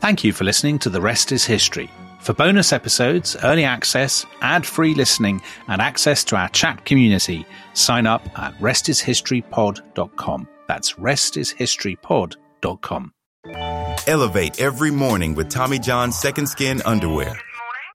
Thank you for listening to The Rest is History. For bonus episodes, early access, ad free listening, and access to our chat community, sign up at restishistorypod.com. That's restishistorypod.com. Elevate every morning with Tommy John's Second Skin Underwear.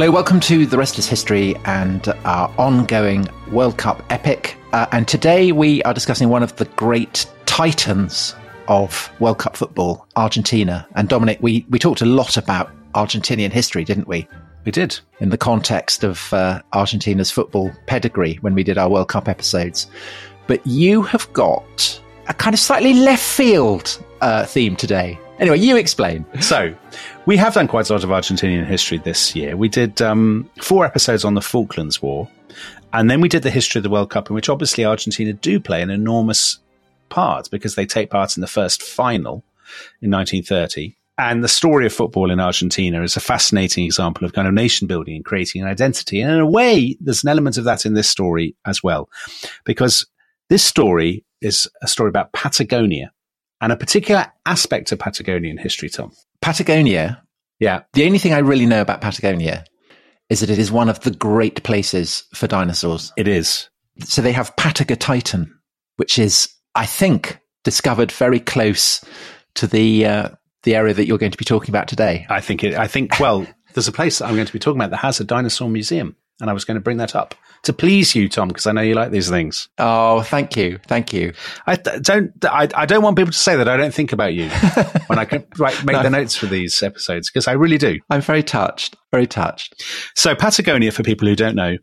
Hello, welcome to The Rest is History and our ongoing World Cup epic. Uh, and today we are discussing one of the great titans of World Cup football, Argentina. And Dominic, we, we talked a lot about Argentinian history, didn't we? We did. In the context of uh, Argentina's football pedigree when we did our World Cup episodes. But you have got a kind of slightly left field uh, theme today. Anyway, you explain. So, we have done quite a lot of Argentinian history this year. We did um, four episodes on the Falklands War, and then we did the history of the World Cup, in which obviously Argentina do play an enormous part because they take part in the first final in 1930. And the story of football in Argentina is a fascinating example of kind of nation building and creating an identity. And in a way, there's an element of that in this story as well, because this story is a story about Patagonia and a particular aspect of Patagonian history, Tom. Patagonia, Yeah. the only thing I really know about Patagonia is that it is one of the great places for dinosaurs. It is. So they have Patagotitan, which is, I think, discovered very close to the uh, the area that you're going to be talking about today. I think it, I think, well, there's a place that I'm going to be talking about that has a dinosaur museum. And I was going to bring that up to please you, Tom, because I know you like these things. Oh, thank you, thank you. I th- don't, I, I don't want people to say that I don't think about you when I can write, make the notes for these episodes, because I really do. I'm very touched, very touched. So Patagonia, for people who don't know,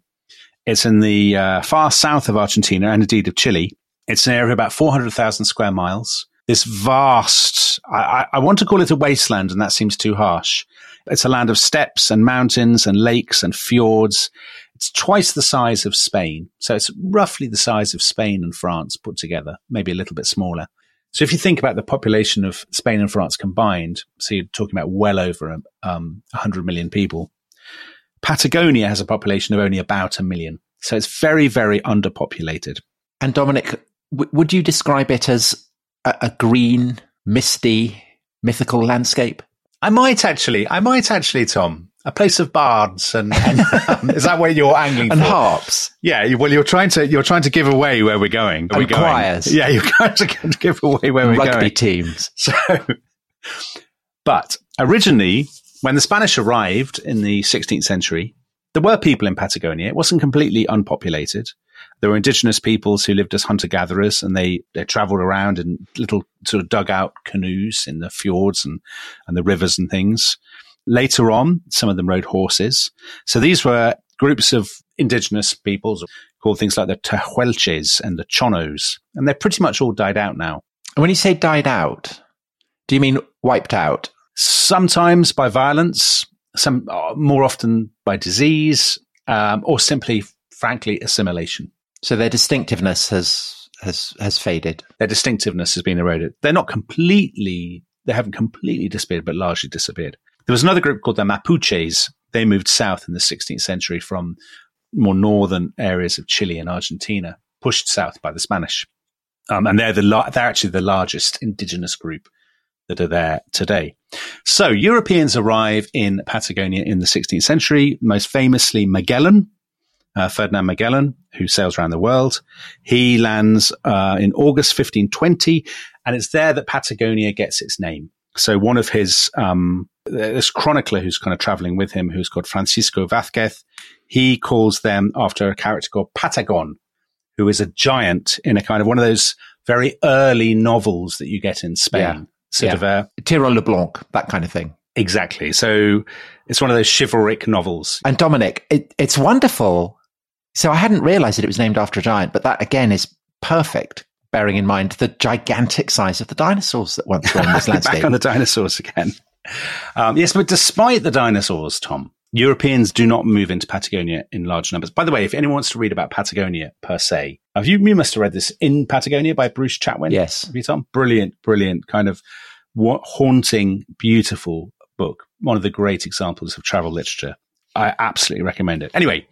it's in the uh, far south of Argentina and indeed of Chile. It's an area of about 400,000 square miles. This vast, I, I want to call it a wasteland, and that seems too harsh. It's a land of steppes and mountains and lakes and fjords. It's twice the size of Spain. So it's roughly the size of Spain and France put together, maybe a little bit smaller. So if you think about the population of Spain and France combined, so you're talking about well over um, 100 million people. Patagonia has a population of only about a million. So it's very, very underpopulated. And Dominic, w- would you describe it as a, a green, misty, mythical landscape? I might actually, I might actually, Tom, a place of bards and, and um, is that where you're angling And for? harps. Yeah, well, you're trying to you're trying to give away where we're going. Are we And going? choirs. Yeah, you're trying to give away where we're Rugby going. teams. So, but originally, when the Spanish arrived in the 16th century, there were people in Patagonia. It wasn't completely unpopulated. There were indigenous peoples who lived as hunter gatherers and they, they traveled around in little sort of dugout canoes in the fjords and, and the rivers and things. Later on, some of them rode horses. So these were groups of indigenous peoples called things like the Tehuelches and the Chonos. And they're pretty much all died out now. And when you say died out, do you mean wiped out? sometimes by violence, some uh, more often by disease, um, or simply, frankly, assimilation. So their distinctiveness has has has faded. Their distinctiveness has been eroded. They're not completely, they haven't completely disappeared, but largely disappeared. There was another group called the Mapuches. They moved south in the 16th century from more northern areas of Chile and Argentina. pushed south by the Spanish. Um, and they're the la- they're actually the largest indigenous group that are there today. So Europeans arrive in Patagonia in the 16th century, most famously Magellan, uh, Ferdinand Magellan, who sails around the world. He lands uh, in August 1520, and it's there that Patagonia gets its name. So one of his um, this chronicler who's kind of traveling with him, who's called Francisco Vázquez, he calls them after a character called Patagon, who is a giant in a kind of one of those very early novels that you get in Spain. Yeah. Sort Yeah. of a Tyrol LeBlanc, that kind of thing. exactly. So it's one of those chivalric novels. And Dominic, it, it's wonderful. So I hadn't realized that it was named after a giant, but that again is perfect, bearing in mind the gigantic size of the dinosaurs that once roamed this landscape. Back on the dinosaurs again. Um, yes, but despite the dinosaurs, Tom, Europeans do not move into Patagonia in large numbers. By the way, if anyone wants to read about Patagonia per se, have you, you must have read this in Patagonia by Bruce Chatwin. Yes. Have you, Tom? Brilliant, brilliant, kind of haunting, beautiful book. One of the great examples of travel literature. I absolutely recommend it. Anyway,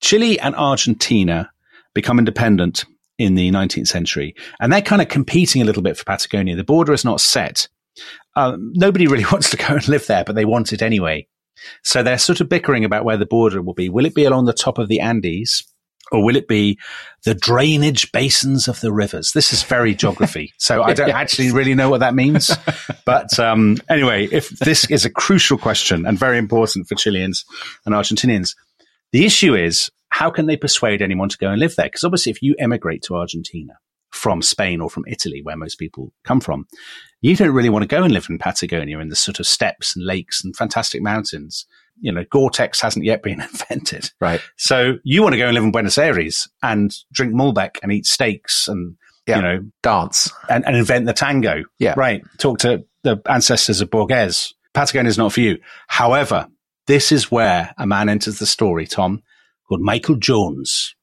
Chile and Argentina become independent in the 19th century, and they're kind of competing a little bit for Patagonia. The border is not set. Um, nobody really wants to go and live there, but they want it anyway. So they're sort of bickering about where the border will be. Will it be along the top of the Andes? Or will it be the drainage basins of the rivers? This is very geography. So I don't actually really know what that means. But um, anyway, if this is a crucial question and very important for Chileans and Argentinians, the issue is how can they persuade anyone to go and live there? Because obviously, if you emigrate to Argentina from Spain or from Italy, where most people come from, you don't really want to go and live in Patagonia in the sort of steppes and lakes and fantastic mountains. You know, Gore-Tex hasn't yet been invented. right. So you want to go and live in Buenos Aires and drink Malbec and eat steaks and, Yeah. you know, Dance. and, and invent the tango. Yeah. Right. Talk to the ancestors of Borges. Patagonia is not for you. However, this is where a man enters the story, Tom, called Michael Jones.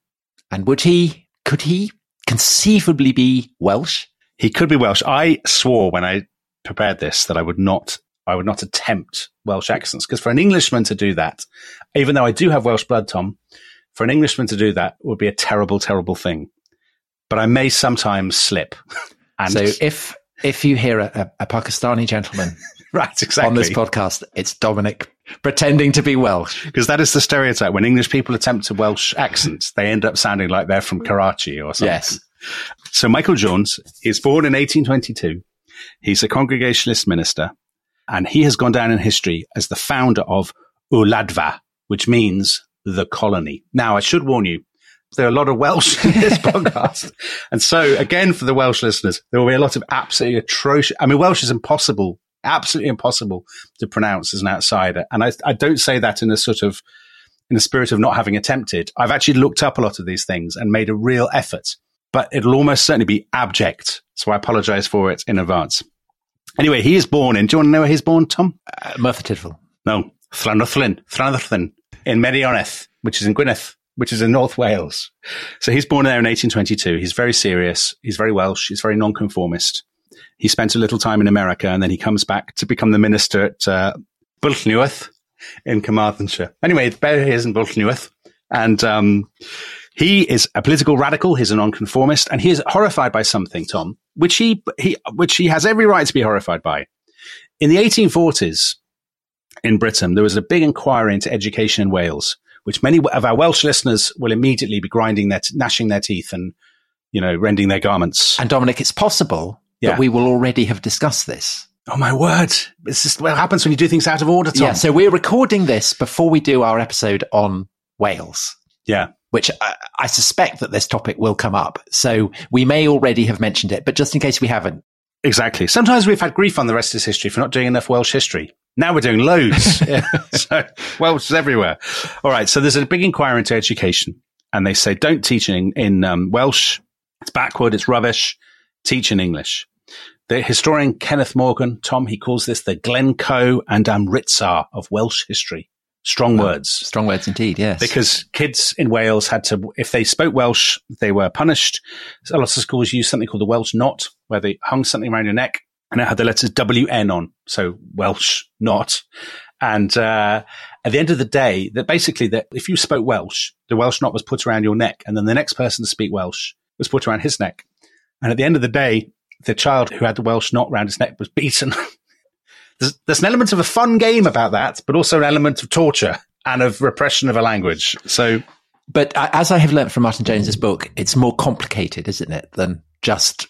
And would he, could he conceivably be Welsh? He could be Welsh. I swore when I prepared this that I would not, I would not attempt Welsh accents because for an Englishman to do that, even though I do have Welsh blood, Tom, for an Englishman to do that would be a terrible, terrible thing. But I may sometimes slip. And So if, if you hear a, a, a Pakistani gentleman right, exactly. on this podcast, it's Dominic pretending to be Welsh. Because that is the stereotype. When English people attempt a Welsh accent, they end up sounding like they're from Karachi or something. Yes. So Michael Jones is born in 1822. He's a Congregationalist minister, and he has gone down in history as the founder of Wladfa, which means the colony. Now, I should warn you, there are a lot of Welsh in this podcast. And so, again, for the Welsh listeners, there will be a lot of absolutely atrocious. I mean, Welsh is impossible, absolutely impossible to pronounce as an outsider. And I, I don't say that in a sort of, in the spirit of not having attempted. I've actually looked up a lot of these things and made a real effort, but it'll almost certainly be abject. So I apologize for it in advance. Anyway, he is born in, do you want to know where he's born, Tom? Uh, Merthyr Tydfil. No, Llanuwchllyn, Llanuwchllyn in Merioneth, which is in Gwynedd, which is in North Wales. So he's born there in 1822. He's very serious. He's very Welsh. He's very nonconformist. He spent a little time in America and then he comes back to become the minister at uh, in Carmarthenshire. Anyway, he is in Bwlchnewydd. And um, he is a political radical. He's a nonconformist, and he is horrified by something, Tom, which he, he which he has every right to be horrified by. In the 1840s, in Britain, there was a big inquiry into education in Wales, which many of our Welsh listeners will immediately be grinding their, t- gnashing their teeth and, you know, rending their garments. And Dominic, it's possible Yeah. that we will already have discussed this. oh my word! This is what happens when you do things out of order, Tom. Yeah. So we're recording this before we do our episode on Wales. yeah. which I, I suspect that this topic will come up. So we may already have mentioned it, but just in case we haven't, Exactly. Sometimes we've had grief on the rest of this history for not doing enough Welsh history. Now we're doing loads. Yeah. So Welsh is everywhere. All right. So there's a big inquiry into education, and they say don't teach in, in um, Welsh. It's backward. It's rubbish. Teach in English. The historian Kenneth Morgan, Tom, he calls this the Glencoe and Amritsar of Welsh history. Strong words strong words indeed. Yes. because kids in Wales had to, if they spoke Welsh, they were punished. A lot of schools used something called the Welsh not, where they hung something around your neck and it had the letters WN on. So Welsh not. And uh, at the end of the day, that basically that if you spoke Welsh, the Welsh not was put around your neck, and then the next person to speak Welsh was put around his neck. And at the end of the day, the child who had the Welsh not round his neck was beaten. there's, there's an element of a fun game about that, but also an element of torture and of repression of a language. So, But uh, as I have learnt from Martin Johnes's book, it's more complicated, isn't it, than just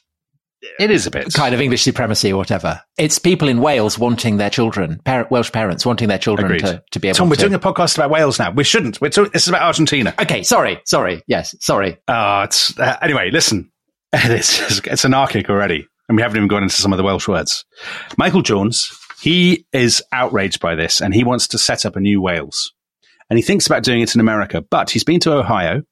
it is a bit kind of English supremacy or whatever. It's people in Wales wanting their children, Welsh parents wanting their children Agreed. to, to be able Tom, we're to. doing a podcast about Wales now. We shouldn't. We're this is about Argentina. okay, sorry, sorry. Yes, sorry. Oh, it's uh, anyway. Listen, it's it's anarchic already, and we haven't even gone into some of the Welsh words. Michael Jones, he is outraged by this, and he wants to set up a new Wales, and he thinks about doing it in America. But he's been to Ohio,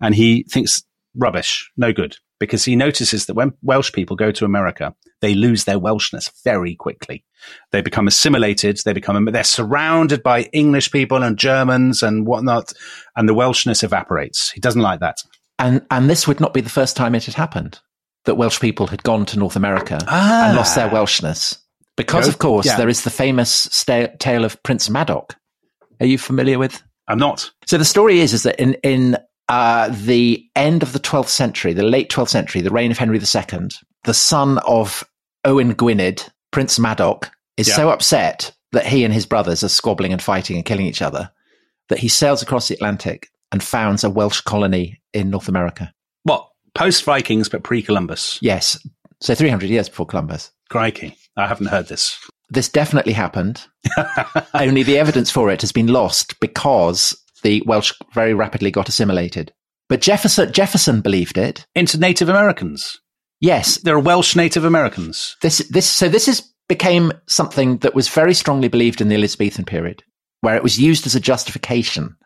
and he thinks rubbish, no good, because he notices that when Welsh people go to America, they lose their Welshness very quickly. They become assimilated. They become they're surrounded by English people and Germans and whatnot, and the Welshness evaporates. He doesn't like that. And and this would not be the first time it had happened that Welsh people had gone to North America Ah. and lost their Welshness. Because, of course, yeah. there is the famous sta- tale of Prince Madoc. Are you familiar with? I'm not. So the story is is that in in uh, the end of the 12th century, the late 12th century, the reign of Henry II, the son of Owen Gwynedd, Prince Madoc, is Yeah. so upset that he and his brothers are squabbling and fighting and killing each other that he sails across the Atlantic and founds a Welsh colony in North America. What? Post Vikings, but pre Columbus. Yes, so 300 years before Columbus. Crikey. I haven't heard this. This definitely happened. Only the evidence for it has been lost because the Welsh very rapidly got assimilated. But Jefferson Jefferson believed it. Into Native Americans. Yes, There are Welsh Native Americans. this this so this is became something that was very strongly believed in the Elizabethan period, where it was used as a justification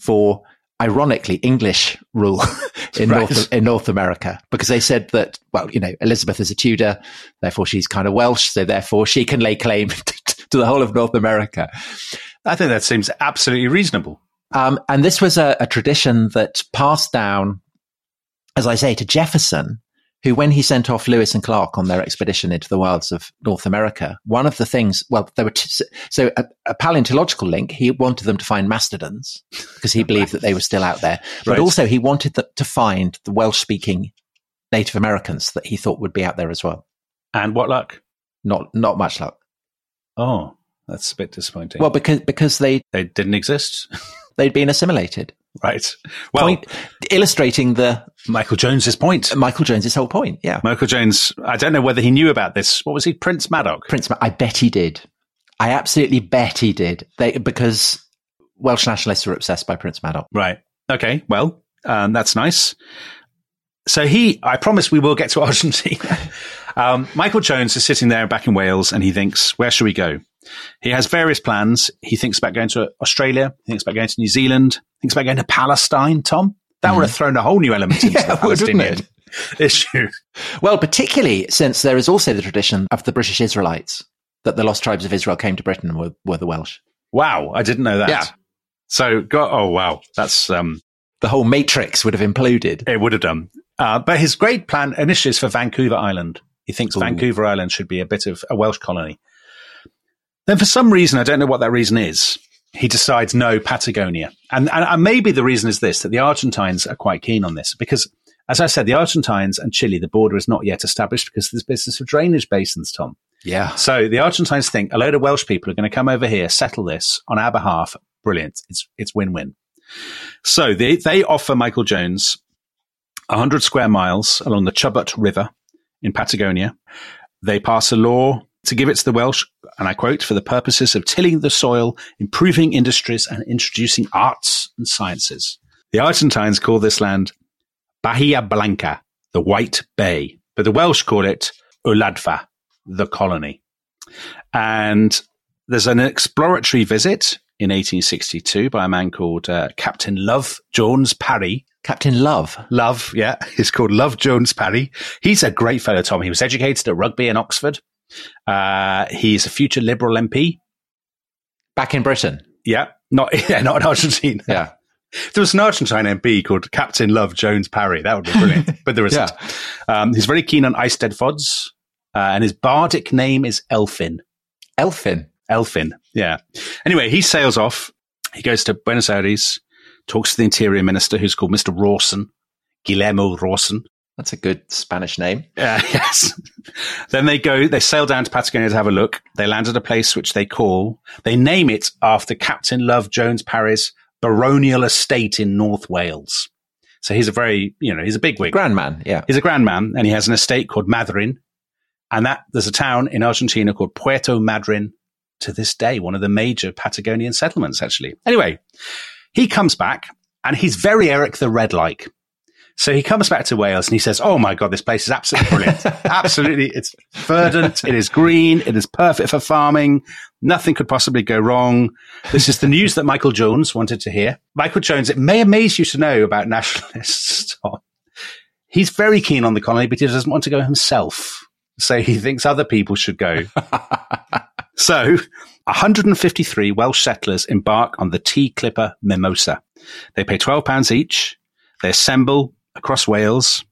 for ironically English rule in Right. North in North America because they said that well you know Elizabeth is a Tudor, therefore she's kind of Welsh, so therefore she can lay claim to the whole of North America. I think that seems absolutely reasonable. Um, and this was a, a tradition that passed down, as I say, to Jefferson, who, when he sent off Lewis and Clark on their expedition into the wilds of North America, one of the things, well, there were so a, a paleontological link. He wanted them to find mastodons because he believed that they were still out there, but Right. also he wanted them to find the Welsh-speaking Native Americans that he thought would be out there as well. And what luck? Not not much luck. Oh, that's a bit disappointing. Well, because because they they didn't exist. they'd been assimilated. Right. Well, Point illustrating the Michael Jones's point. Michael Jones's whole point. Yeah. Michael Jones, I don't know whether he knew about this. What was he? Prince Madoc. Prince, I bet he did. I absolutely bet he did. They, because Welsh nationalists were obsessed by Prince Madoc. Right. Okay. Well, um, that's nice. So he, I promise we will get to Argentina. um, Michael Jones is sitting there back in Wales and he thinks, where should we go? He has various plans. He thinks about going to Australia. He thinks about going to New Zealand. He thinks about going to Palestine, Tom. That would have thrown a whole new element into Yeah, the Palestinian issue. Well, particularly since there is also the tradition of the British Israelites that the lost tribes of Israel came to Britain and were, were the Welsh. Wow. I didn't know that. Yeah. So, go, oh, wow. That's, um, The whole matrix would have imploded. It would have done. Uh, but his great plan initially is for Vancouver Island. He thinks Ooh. Vancouver Island should be a bit of a Welsh colony. Then, for some reason, I don't know what that reason is, he decides no, Patagonia. And, and, and maybe the reason is this that the Argentines are quite keen on this because, as I said, the Argentines and Chile, the border is not yet established because there's business of drainage basins, Tom. Yeah. So the Argentines think a load of Welsh people are going to come over here, settle this on our behalf. Brilliant. It's, it's win-win. So they, they offer Michael Jones 100 square miles along the Chubut River in Patagonia. They pass a law to give it to the Welsh, and I quote, for the purposes of tilling the soil, improving industries, and introducing arts and sciences. The Argentines call this land Bahia Blanca, the White Bay, but the Welsh call it Wladfa, the colony. And there's an exploratory visit in 1862 by a man called uh, Captain Love Jones Parry. Captain Love. Love, yeah, he's called Love Jones Parry. He's a great fellow, Tom. He was educated at rugby in Oxford. Uh, he's a future Liberal MP. Back in Britain. Yeah, not yeah, not in Argentina. Yeah. There was an Argentine MP called Captain Love Jones Parry. That would be brilliant, but there isn't. Um, he's very keen on Eisteddfods, uh, and his bardic name is Elphin. Elphin. Elphin. Yeah. Anyway, he sails off. He goes to Buenos Aires, talks to the interior minister, who's called Mr. Rawson, Guillermo Rawson. That's a good Spanish name. Uh, yes. then they go, they sail down to Patagonia to have a look. They land at a place which they call, they name it after Captain Love Jones Parry's baronial estate in North Wales. So he's a very, you know, he's a big wig. Grand man, yeah. He's a grand man and he has an estate called Madryn. And that there's a town in Argentina called Puerto Madryn to this day, one of the major Patagonian settlements, actually. Anyway, he comes back and he's very Eric the Red like. So he comes back to Wales and he says, Oh my God, this place is absolutely brilliant. absolutely. It's verdant. It is green. It is perfect for farming. Nothing could possibly go wrong. This is the news that Michael Jones wanted to hear. Michael Jones, it may amaze you to know about nationalists, Tom. He's very keen on the colony, but he doesn't want to go himself. So he thinks other people should go. so 153 Welsh settlers embark on the tea clipper Mimosa. They pay £12 each. They assemble across Wales.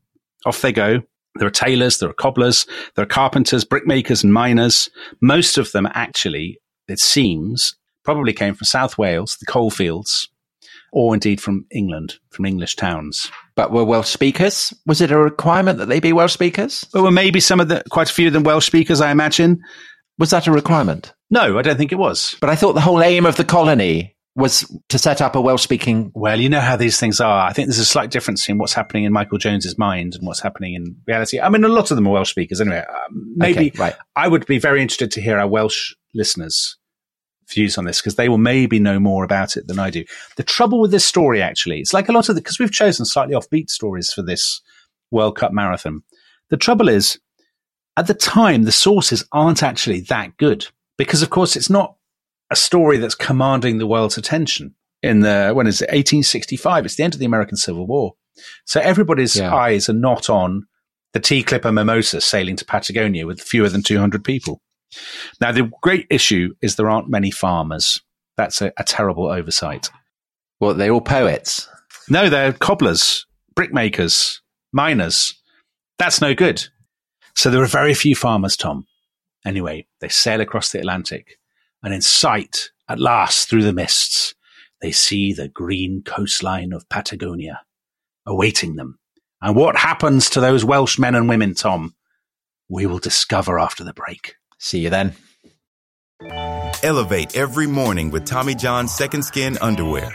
Off they go. There are tailors, there are cobblers, there are carpenters, brickmakers, and miners. Most of them actually, it seems, probably came from South Wales, the coalfields, or indeed from England, from English towns. But were Welsh speakers? Was it a requirement that they be Welsh speakers? Well, maybe some of the, quite a few of them Welsh speakers, I imagine. Was that a requirement? No, I don't think it was. But I thought the whole aim of the colony was to set up a Welsh speaking. Well, you know how these things are. I think there's a slight difference in what's happening in Michael Jones's mind and what's happening in reality. I mean, a lot of them are Welsh speakers anyway. Uh, maybe Okay, right. I would be very interested to hear our Welsh listeners' views on this because they will maybe know more about it than I do. The trouble with this story, actually, it's like a lot of the, because we've chosen slightly offbeat stories for this World Cup marathon. The trouble is, at the time, the sources aren't actually that good because, of course, it's not a story that's commanding the world's attention in the when is it 1865 it's the end of the american civil war. So everybody's Yeah. eyes are not on the tea clipper mimosa sailing to patagonia with fewer than 200 people. Now the great issue is there aren't many farmers. That's a, a terrible oversight. Well, they're all poets. no they're cobblers brickmakers miners. That's no good. So there are very few farmers tom. Anyway they sail across the atlantic and in sight, at last, through the mists, they see the green coastline of Patagonia awaiting them. And what happens to those Welsh men and women, Tom? We will discover after the break. See you then. Elevate every morning with Tommy John's Second Skin Underwear.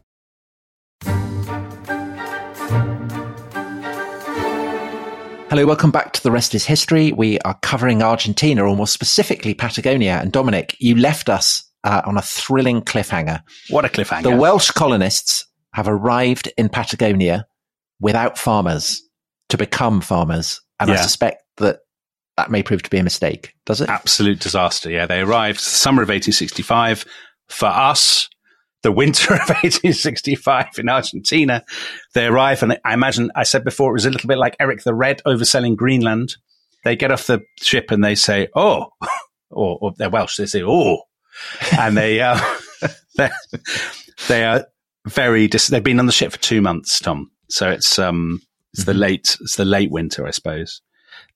Hello, welcome back to The Rest is History. We are covering Argentina, or more specifically Patagonia. And Dominic, you left us uh, on a thrilling cliffhanger. What a cliffhanger. The Welsh colonists have arrived in Patagonia without farmers to become farmers. And I suspect that that may prove to be a mistake, does it? Absolute disaster. Yeah, they arrived summer of 1865. For us, the winter of 1865 in Argentina, they arrive, and I imagine I said before it was a little bit like Eric the Red overselling Greenland. They get off the ship and they say, "Oh," or, or they're Welsh. They say, "Oh," and they uh, they are very. Dis- they've been on the ship for two months, Tom. So it's um it's the late it's the late winter, I suppose.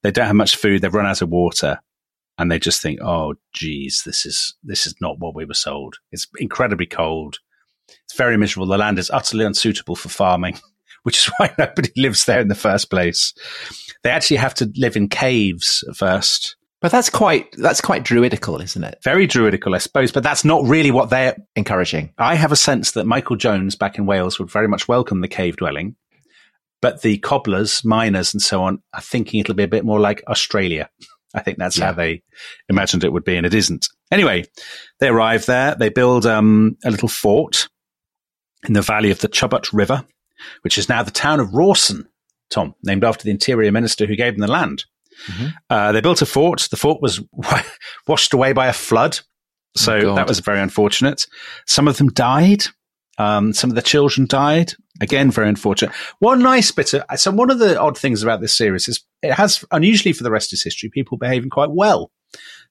They don't have much food. They've run out of water and they just think, "Oh, geez, this is this is not what we were sold." It's incredibly cold. It's very miserable. The land is utterly unsuitable for farming, which is why nobody lives there in the first place. They actually have to live in caves at first. But that's quite that's quite druidical, isn't it? Very druidical, I suppose, but that's not really what they're encouraging. I have a sense that Michael Jones back in Wales would very much welcome the cave dwelling, but the cobblers, miners, and so on are thinking it'll be a bit more like Australia. I think that's how they imagined it would be, and it isn't. Anyway, they arrive there. They build um, a little fort in the valley of the Chubut River, which is now the town of Rawson, Tom, named after the interior minister who gave them the land. Uh, they built a fort. The fort was washed away by a flood. So Oh, that was very unfortunate. Some of them died. Um, some of the children died. Again, very unfortunate. One nice bit of, so one of the odd things about this series is it has, unusually for the rest of its history, people behaving quite well.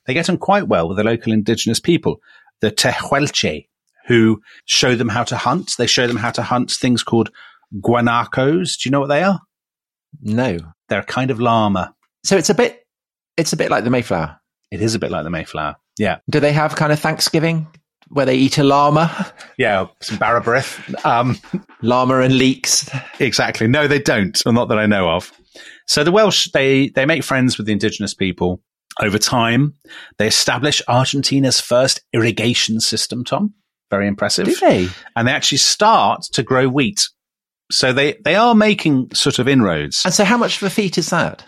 They get on quite well with the local indigenous people, the Tehuelche, who show them how to hunt. They show them how to hunt things called guanacos. Do you know what they are? No. They're a kind of llama. So it's a bit it's a bit like the Mayflower. It is a bit like the Mayflower. Yeah. Do they have kind of Thanksgiving where they eat a llama? Yeah, some bara brith. Um, llama and leeks. Exactly. No, they don't, or not that I know of. So the Welsh, they, they make friends with the indigenous people over time. They establish Argentina's first irrigation system, Tom. Very impressive. Do they? And they actually start to grow wheat. So they, they are making sort of inroads. And so how much of a feat is that?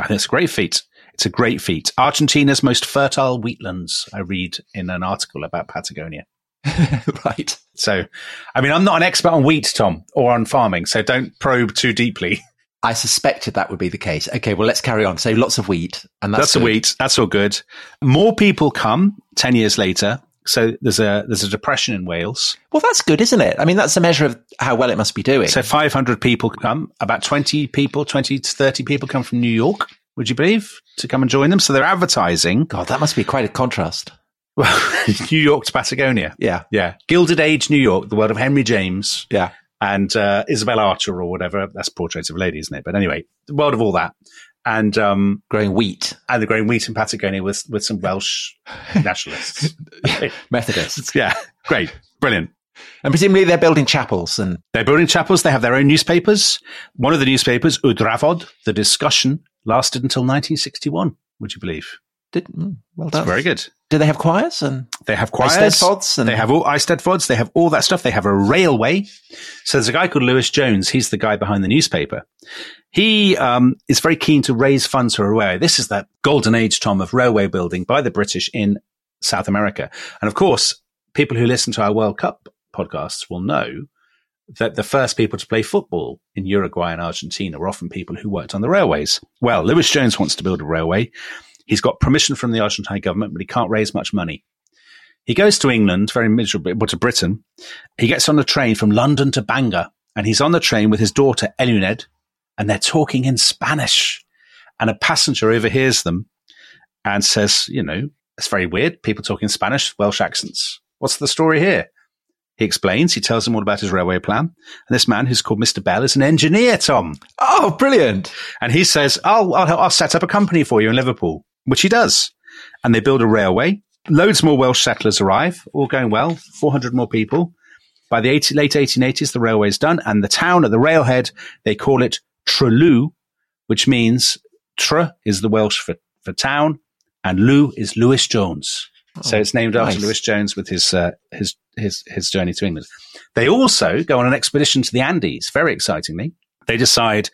I think it's a great feat. It's a great feat. Argentina's most fertile wheatlands, I read in an article about Patagonia. right. So, I mean, I'm not an expert on wheat, Tom, or on farming, so don't probe too deeply. I suspected that would be the case. Okay, well, let's carry on. So lots of wheat, and that's, good. wheat. That's all good. More people come 10 years later. So there's a, there's a depression in Wales. Well, that's good, isn't it? I mean, that's a measure of how well it must be doing. So 500 people come, about 20 people, 20 to 30 people come from New York, would you believe, to come and join them. So they're advertising. God, that must be quite a contrast. Well, New York to Patagonia. Yeah. Yeah. Gilded Age New York, the world of Henry James. Yeah. And uh, Isabel Archer or whatever. That's Portraits of a Lady, isn't it? But anyway, the world of all that. And um, growing wheat. And they're growing wheat in Patagonia with, with some Welsh nationalists. Methodists. Yeah. Great. Brilliant. And presumably they're building chapels and They're building chapels. They have their own newspapers. One of the newspapers, Y Drafod, the discussion, lasted until 1961, would you believe? Did mm, well That's done. very good. Do they have choirs and They have choirs. Eisteddfods and- they have all Eisteddfods. They have all that stuff. They have a railway. So there's a guy called Lewis Jones. He's the guy behind the newspaper. He um, is very keen to raise funds for a railway. This is that golden age, Tom, of railway building by the British in South America. And of course, people who listen to our World Cup podcasts will know that the first people to play football in Uruguay and Argentina were often people who worked on the railways. Well, Lewis Jones wants to build a railway. He's got permission from the Argentine government, but he can't raise much money. He goes to England, very miserable, but to Britain. He gets on a train from London to Bangor, and he's on the train with his daughter, Eluned, and they're talking in Spanish. And a passenger overhears them and says, you know, it's very weird. People talking Spanish, Welsh accents. What's the story here? He explains, he tells them all about his railway plan. And this man, who's called Mr. Bell, is an engineer, Tom. Oh, brilliant. And he says, I'll, I'll, I'll set up a company for you in Liverpool, which he does. And they build a railway. Loads more Welsh settlers arrive, all going well, 400 more people. By the 80, late 1880s, the railway's done. And the town at the railhead, they call it Trelew, which means Tr is the Welsh for, for town, and Lew is Lewis Jones. so it's named after nice. Lewis Jones with his, uh, his, his, his journey to England. They also go on an expedition to the Andes, very excitingly. They decide,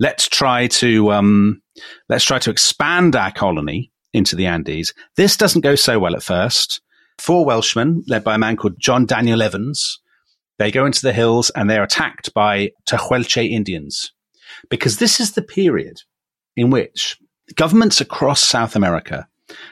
let's try to, um, let's try to expand our colony into the Andes. This doesn't go so well at first. Four Welshmen, led by a man called John Daniel Evans, They go into the hills and they're attacked by Tehuelche Indians because this is the period in which governments across South America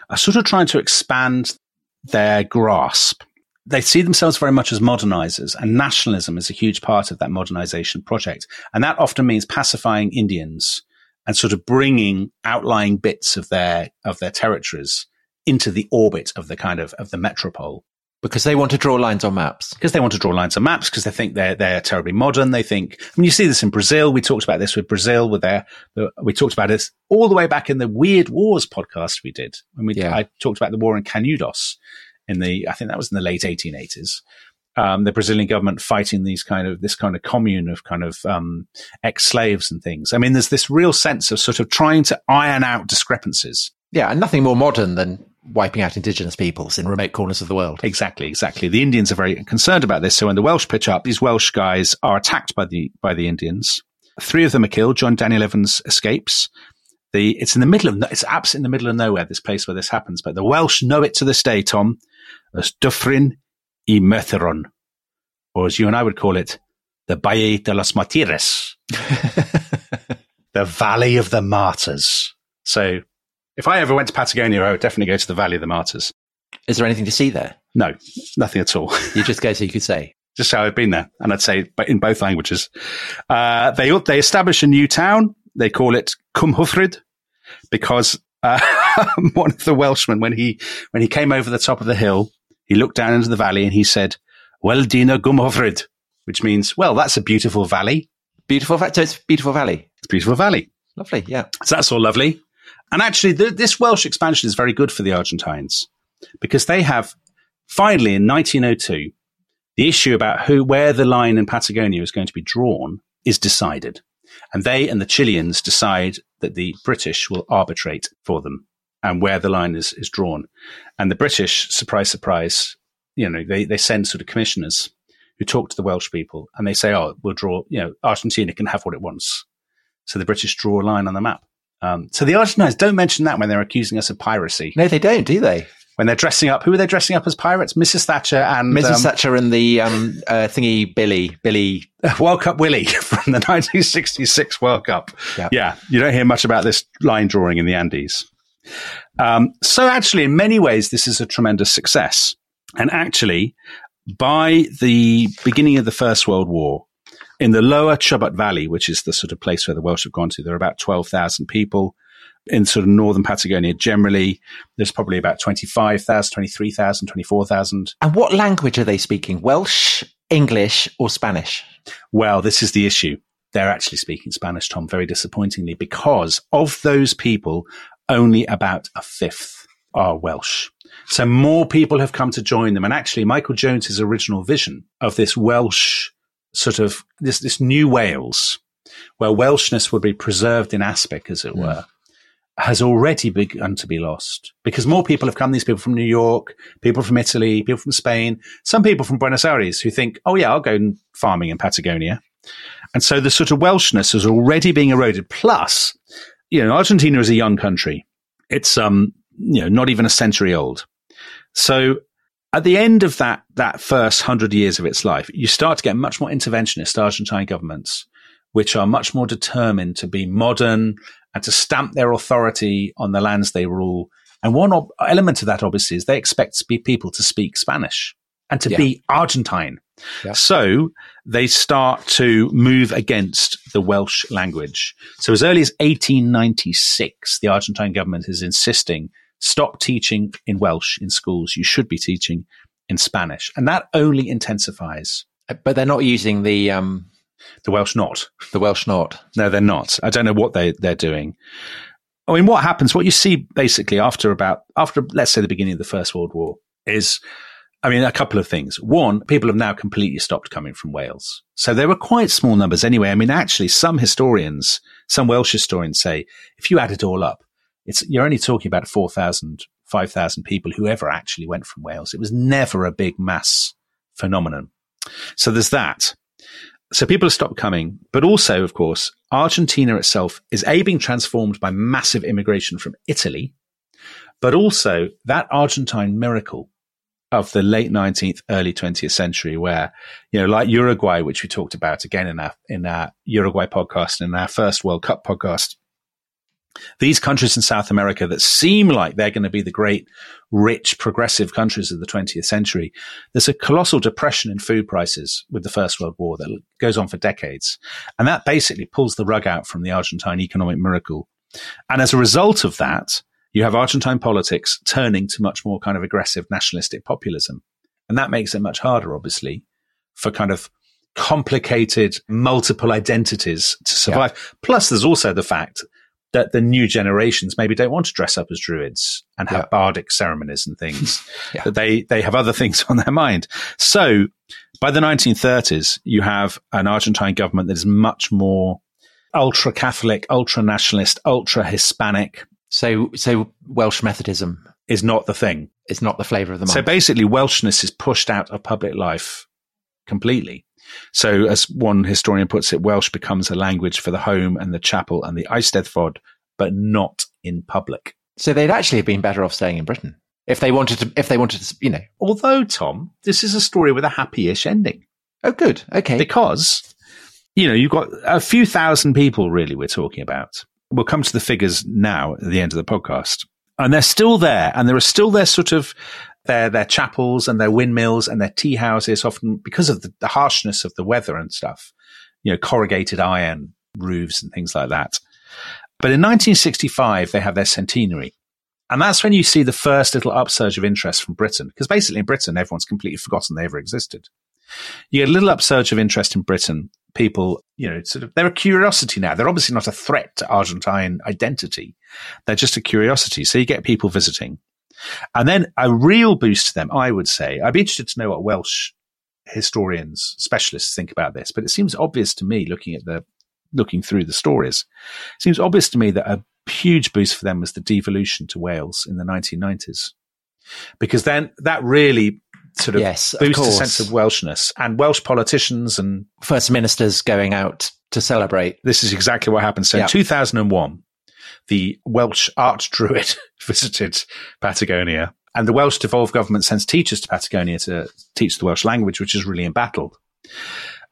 are sort of trying to expand their grasp. They see themselves very much as modernizers, and nationalism is a huge part of that modernization project. And that often means pacifying Indians and sort of bringing outlying bits of their of their territories into the orbit of the kind of of the metropole because they want to draw lines on maps. Because they want to draw lines on maps because they think they're they're terribly modern. They think. I mean, you see this in Brazil. We talked about this with Brazil. With their, we talked about this all the way back in the Weird Wars podcast we did when we yeah. I talked about the war in Canudos in the I think that was in the late 1880s um, the Brazilian government fighting these kind of this kind of commune of kind of um, ex-slaves and things. I mean, there's this real sense of sort of trying to iron out discrepancies. Yeah, and nothing more modern than wiping out indigenous peoples in remote corners of the world. Exactly, exactly. The Indians are very concerned about this. So when the Welsh pitch up, these Welsh guys are attacked by the by the Indians. Three of them are killed. John Daniel Evans escapes. The it's in the middle of it's absolutely in the middle of nowhere. This place where this happens, but the Welsh know it to this day. Tom, as Dyffryn y Merthyron, or as you and I would call it, the Valle de los Martires, the Valley of the Martyrs. So, if I ever went to Patagonia, I would definitely go to the Valley of the Martyrs. Is there anything to see there? No, nothing at all. You just go so you could say. just how I've been there, and I'd say in both languages. Uh, they they establish a new town. They call it Cwm Hyfryd because uh, one of the Welshmen, when he when he came over the top of the hill, he looked down into the valley and he said, Well, Dyma gwm hyfryd, which means, well, that's a beautiful valley. Beautiful, so it's beautiful valley. It's beautiful valley. Lovely, yeah. So that's all lovely. And actually, the, this Welsh expansion is very good for the Argentines because they have finally in 1902 the issue about who where the line in Patagonia is going to be drawn is decided, and they and the Chileans decide that the British will arbitrate for them and where the line is, is drawn. And the British, surprise, surprise, you know, they, they send sort of commissioners who talk to the Welsh people and they say, oh, we'll draw, you know, Argentina can have what it wants. So the British draw a line on the map. Um, so the Argentines don't mention that when they're accusing us of piracy. No, they don't, do they? When they're dressing up, who are they dressing up as pirates? Mrs. Thatcher and Mrs. Um, Thatcher and the um, uh, thingy Billy, Billy World Cup Willie from the 1966 World Cup. Yep. Yeah, you don't hear much about this line drawing in the Andes. Um, so actually, in many ways, this is a tremendous success. And actually, by the beginning of the First World War, in the lower Chubut Valley, which is the sort of place where the Welsh have gone to, there are about 12,000 people. In sort of northern Patagonia, generally, there's probably about 25,000, 23,000, 24,000. And what language are they speaking? Welsh, English, or Spanish? Well, this is the issue. They're actually speaking Spanish, Tom, very disappointingly, because of those people, only about a fifth are Welsh. So more people have come to join them. And actually, Michael Jones's original vision of this Welsh sort of this, this new Wales, where Welshness would be preserved in aspect, as it mm. were, has already begun to be lost because more people have come. These people from New York, people from Italy, people from Spain, some people from Buenos Aires who think, oh yeah, I'll go farming in Patagonia. And so the sort of Welshness is already being eroded. Plus, you know, Argentina is a young country. It's, um, you know, not even a century old. So at the end of that, that first hundred years of its life, you start to get much more interventionist Argentine governments, which are much more determined to be modern and to stamp their authority on the lands they rule. And one ob- element of that, obviously, is they expect people to speak Spanish and to yeah. be Argentine. Yeah. So they start to move against the Welsh language. So as early as 1896, the Argentine government is insisting stop teaching in Welsh in schools. You should be teaching in Spanish. And that only intensifies. Uh, but they're not using the, um, the Welsh not. The Welsh not. No, they're not. I don't know what they, they're doing. I mean, what happens, what you see basically after about, after, let's say the beginning of the First World War is I mean, a couple of things. One, people have now completely stopped coming from Wales. So there were quite small numbers anyway. I mean, actually, some historians, some Welsh historians say if you add it all up, it's, you're only talking about 4,000, 5,000 people who ever actually went from Wales. It was never a big mass phenomenon. So there's that. So people have stopped coming, but also, of course, Argentina itself is A, being transformed by massive immigration from Italy, but also that Argentine miracle of the late 19th, early 20th century, where, you know, like Uruguay, which we talked about again in our, in our Uruguay podcast and our first World Cup podcast, these countries in South America that seem like they're going to be the great, rich, progressive countries of the 20th century, there's a colossal depression in food prices with the First World War that goes on for decades. And that basically pulls the rug out from the Argentine economic miracle. And as a result of that, you have Argentine politics turning to much more kind of aggressive nationalistic populism. And that makes it much harder, obviously, for kind of complicated multiple identities to survive. Yeah. Plus, there's also the fact that the new generations maybe don't want to dress up as druids and have yeah. bardic ceremonies and things. yeah. That they they have other things on their mind. So by the 1930s, you have an Argentine government that is much more ultra Catholic, ultra nationalist, ultra Hispanic. So so Welsh Methodism is not the thing. It's not the flavour of the month. So basically, Welshness is pushed out of public life completely. So, as one historian puts it, Welsh becomes a language for the home and the chapel and the Eisteddfod, but not in public. So they'd actually have been better off staying in Britain if they wanted to. If they wanted to, you know. Although Tom, this is a story with a happy-ish ending. Oh, good. Okay. Because you know you've got a few thousand people. Really, we're talking about. We'll come to the figures now at the end of the podcast, and they're still there, and there are still their sort of their their chapels and their windmills and their tea houses, often because of the, the harshness of the weather and stuff, you know, corrugated iron roofs and things like that. But in 1965, they have their centenary. And that's when you see the first little upsurge of interest from Britain. Because basically in Britain, everyone's completely forgotten they ever existed. You get a little upsurge of interest in Britain. People, you know, sort of, they're a curiosity now. They're obviously not a threat to Argentine identity. They're just a curiosity. So you get people visiting. And then a real boost to them, I would say. I'd be interested to know what Welsh historians, specialists think about this, but it seems obvious to me looking at the looking through the stories. It seems obvious to me that a huge boost for them was the devolution to Wales in the 1990s. Because then that really sort of yes, boosts a sense of Welshness and Welsh politicians and first ministers going out to celebrate. This is exactly what happened. So yep. in 2001, the Welsh arch druid visited Patagonia. And the Welsh devolved government sends teachers to Patagonia to teach the Welsh language, which is really embattled.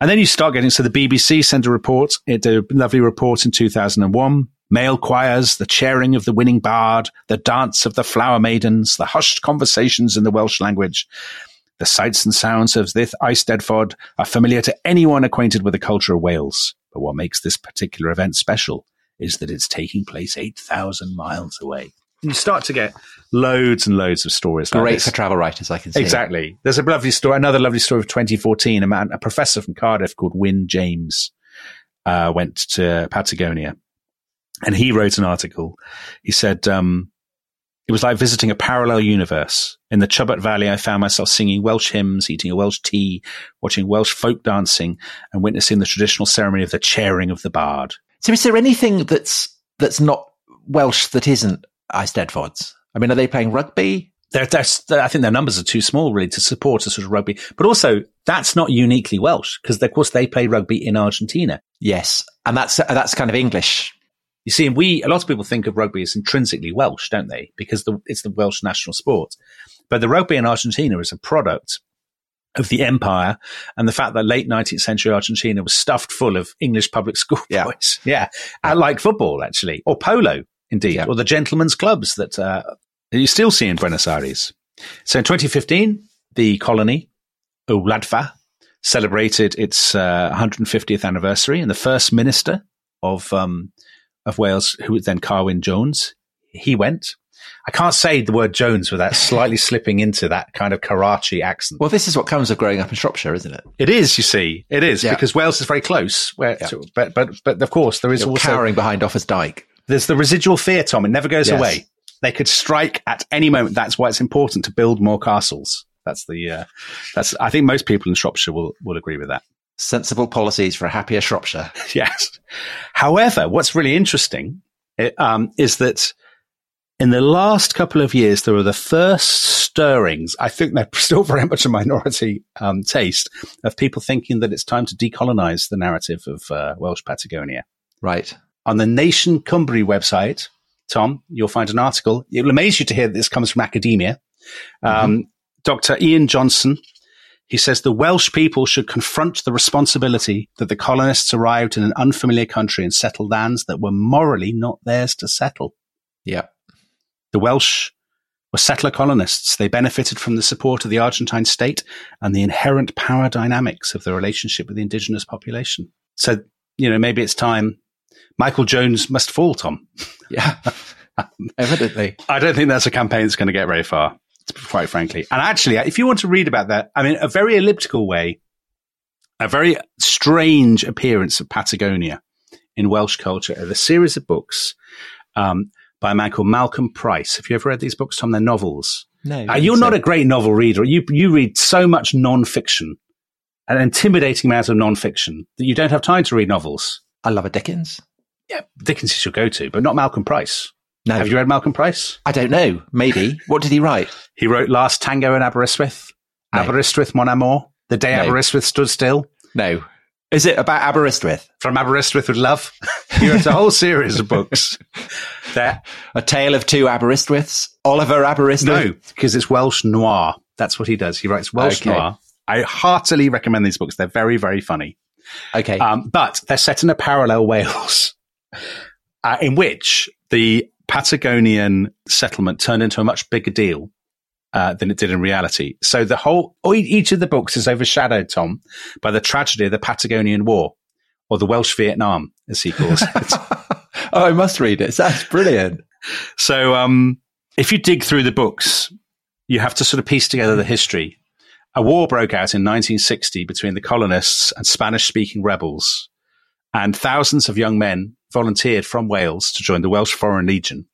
And then you start getting, so the BBC sent a report, it did a lovely report in 2001. Male choirs, the cheering of the winning bard, the dance of the flower maidens, the hushed conversations in the Welsh language. The sights and sounds of this Eisteddfod are familiar to anyone acquainted with the culture of Wales. But what makes this particular event special is that it's taking place 8,000 miles away. You start to get loads and loads of stories. Great like for travel writers, I can see. Exactly. There's a lovely story, another lovely story of 2014. A man, a professor from Cardiff called Wyn James, uh, went to Patagonia and he wrote an article. He said, um, it was like visiting a parallel universe. In the Chubut Valley, I found myself singing Welsh hymns, eating a Welsh tea, watching Welsh folk dancing, and witnessing the traditional ceremony of the chairing of the bard. So is there anything that's that's not Welsh that isn't Eisteddfods? I mean, are they playing rugby? They're, they're, I think their numbers are too small really to support a sort of rugby. But also, that's not uniquely Welsh because, of course, they play rugby in Argentina. Yes, and that's that's kind of English. You see, and we a lot of people think of rugby as intrinsically Welsh, don't they? Because the, it's the Welsh national sport. But the rugby in Argentina is a product of the empire and the fact that late 19th century Argentina was stuffed full of English public school yeah. boys. Yeah. yeah. like football, actually, or polo, indeed, yeah. or the gentlemen's clubs that, uh, you still see in Buenos Aires. So in 2015, the colony, Wladfa, celebrated its uh, 150th anniversary, and the first minister of um, of Wales, who was then Carwyn Jones, he went. I can't say the word Jones without slightly slipping into that kind of Karachi accent. Well, this is what comes of growing up in Shropshire, isn't it? It is, you see. It is, yeah. because Wales is very close. Where, yeah. but, but, but of course, there is You're also. cowering behind Offa's Dyke. There's the residual fear, Tom. It never goes yes. away. They could strike at any moment. That's why it's important to build more castles. That's the, uh, that's, I think most people in Shropshire will, will agree with that. Sensible policies for a happier Shropshire. yes. However, what's really interesting um, is that in the last couple of years, there were the first stirrings. I think they're still very much a minority um, taste of people thinking that it's time to decolonize the narrative of uh, Welsh Patagonia. Right. On the Nation Cymru website, Tom, you'll find an article. It will amaze you to hear that this comes from academia. Um, mm-hmm. Dr. Ian Johnson, he says the Welsh people should confront the responsibility that the colonists arrived in an unfamiliar country and settled lands that were morally not theirs to settle. Yeah. The Welsh were settler colonists. They benefited from the support of the Argentine state and the inherent power dynamics of the relationship with the indigenous population. So, you know, maybe it's time Michael Jones must fall, Tom. Yeah. Evidently. I don't think that's a campaign that's going to get very far, quite frankly. And actually, if you want to read about that, I mean, a very elliptical way, a very strange appearance of Patagonia in Welsh culture are the series of books um, by a man called Malcolm Pryce. Have you ever read these books, Tom? They're novels. No. Uh, you're not a great novel reader. You you read so much non-fiction, an intimidating amount of non-fiction that you don't have time to read novels. I love a Dickens. Yeah, Dickens is your go-to, but not Malcolm Pryce. No. Have you read Malcolm Pryce? I don't know. Maybe. what did he write? He wrote Last Tango in Aberystwyth, No. Aberystwyth, Mon Amour, The Day No. Aberystwyth Stood Still, No. Is it about Aberystwyth? From Aberystwyth with Love. he wrote a whole series of books. There, A Tale of Two Aberystwyths? Oliver Aberystwyth? no, because it's Welsh noir. That's what he does. He writes Welsh Okay. noir. I heartily recommend these books. They're very, very funny. Okay. Um, but they're set in a parallel Wales, uh, in which the Patagonian settlement turned into a much bigger deal uh, than it did in reality. So the whole, e- each of the books is overshadowed, Tom, by the tragedy of the Patagonian War, or the Welsh Vietnam, as he calls it. oh, I must read it. That's brilliant. so um, if you dig through the books, you have to sort of piece together the history. A war broke out in 1960 between the colonists and Spanish speaking rebels, and thousands of young men volunteered from Wales to join the Welsh Foreign Legion.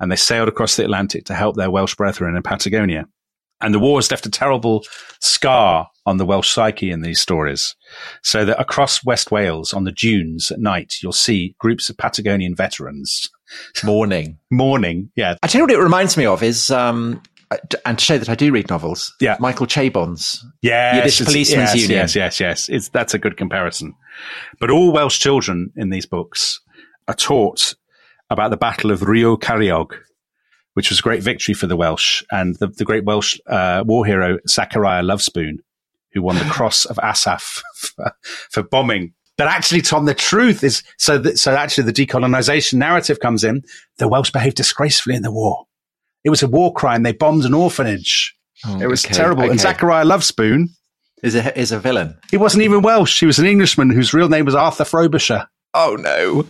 And they sailed across the Atlantic to help their Welsh brethren in Patagonia. And the war has left a terrible scar on the Welsh psyche in these stories. So that across West Wales on the dunes at night, you'll see groups of Patagonian veterans Morning. mourning. Yeah. I tell you what it reminds me of is, um, and to show that I do read novels, Yeah. Michael Chabon's Yes, Yiddish Policeman's yes, Union. Yes, yes, yes. It's, that's a good comparison. But all Welsh children in these books are taught about the Battle of Rio Carriog, which was a great victory for the Welsh, and the, the great Welsh uh, war hero Zachariah Lovespoon, who won the Cross of Asaph for, for bombing. But actually, Tom, the truth is so. That, so actually, the decolonization narrative comes in. The Welsh behaved disgracefully in the war. It was a war crime. They bombed an orphanage. it was okay, terrible. And. Zachariah Lovespoon, is a, is a villain. he wasn't even Welsh. He was an Englishman whose real name was Arthur Frobisher. Oh, no.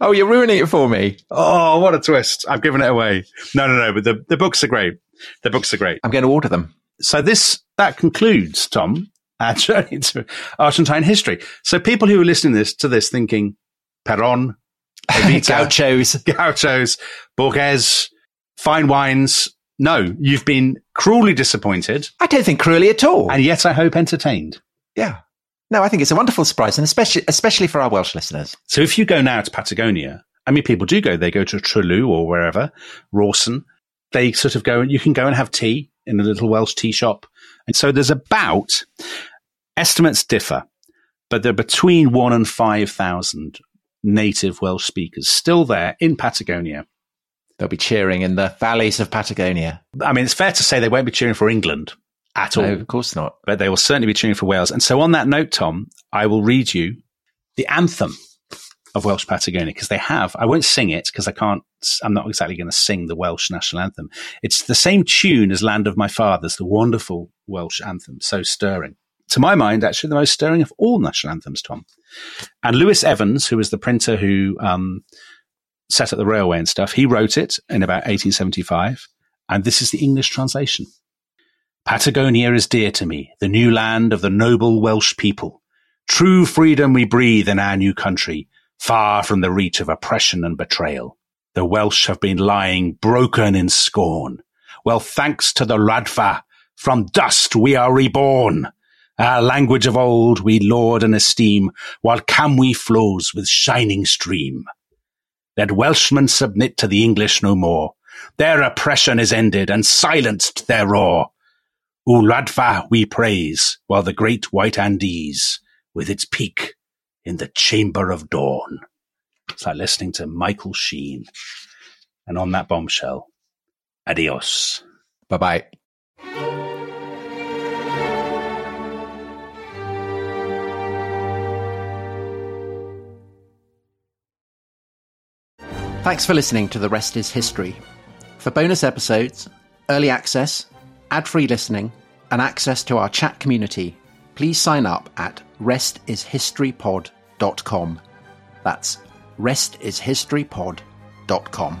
Oh, you're ruining it for me. Oh, what a twist. I've given it away. No, no, no, but the, the books are great. The books are great. I'm going to order them. So this, that concludes, Tom, our journey to Argentine history. So people who are listening this, to this thinking Peron, Evita, Gauchos. Gauchos, Borges, fine wines. No, you've been cruelly disappointed I don't think cruelly at all. and yet I hope entertained. yeah. No, I think it's a wonderful surprise, and especially especially for our Welsh listeners. So if you go now to Patagonia, I mean, people do go. They go to Trelew or wherever, Rawson. They sort of go and you can go and have tea in a little Welsh tea shop. And so there's about, estimates differ, but they're between one and 5,000 native Welsh speakers still there in Patagonia. They'll be cheering in the valleys of Patagonia. I mean, it's fair to say they won't be cheering for England at all. No, of course not. but they will certainly be cheering for Wales. And so, on that note, Tom, I will read you the anthem of Welsh Patagonia because they have. I won't sing it because I can't. I'm not exactly going to sing the Welsh national anthem. It's the same tune as "Land of My Fathers," the wonderful Welsh anthem, so stirring. To my mind, actually, the most stirring of all national anthems, Tom. And Lewis Evans, who was the printer who um, set up the railway and stuff, he wrote it in about 1875. And this is the English translation. Patagonia is dear to me, the new land of the noble Welsh people. True freedom we breathe in our new country, far from the reach of oppression and betrayal. The Welsh have been lying broken in scorn. Well, thanks to the Wladfa, from dust we are reborn. Our language of old we laud and esteem, while Camwy flows with shining stream. Let Welshmen submit to the English no more. Their oppression is ended and silenced their roar. Wladfa we praise, while the great white Andes, with its peak in the chamber of dawn. It's like listening to Michael Sheen. And on that bombshell, adios. Bye bye. Thanks for listening to The Rest is History. For bonus episodes, early access, ad free listening, and access to our chat community, please sign up at restishistorypod.com. That's restishistorypod.com.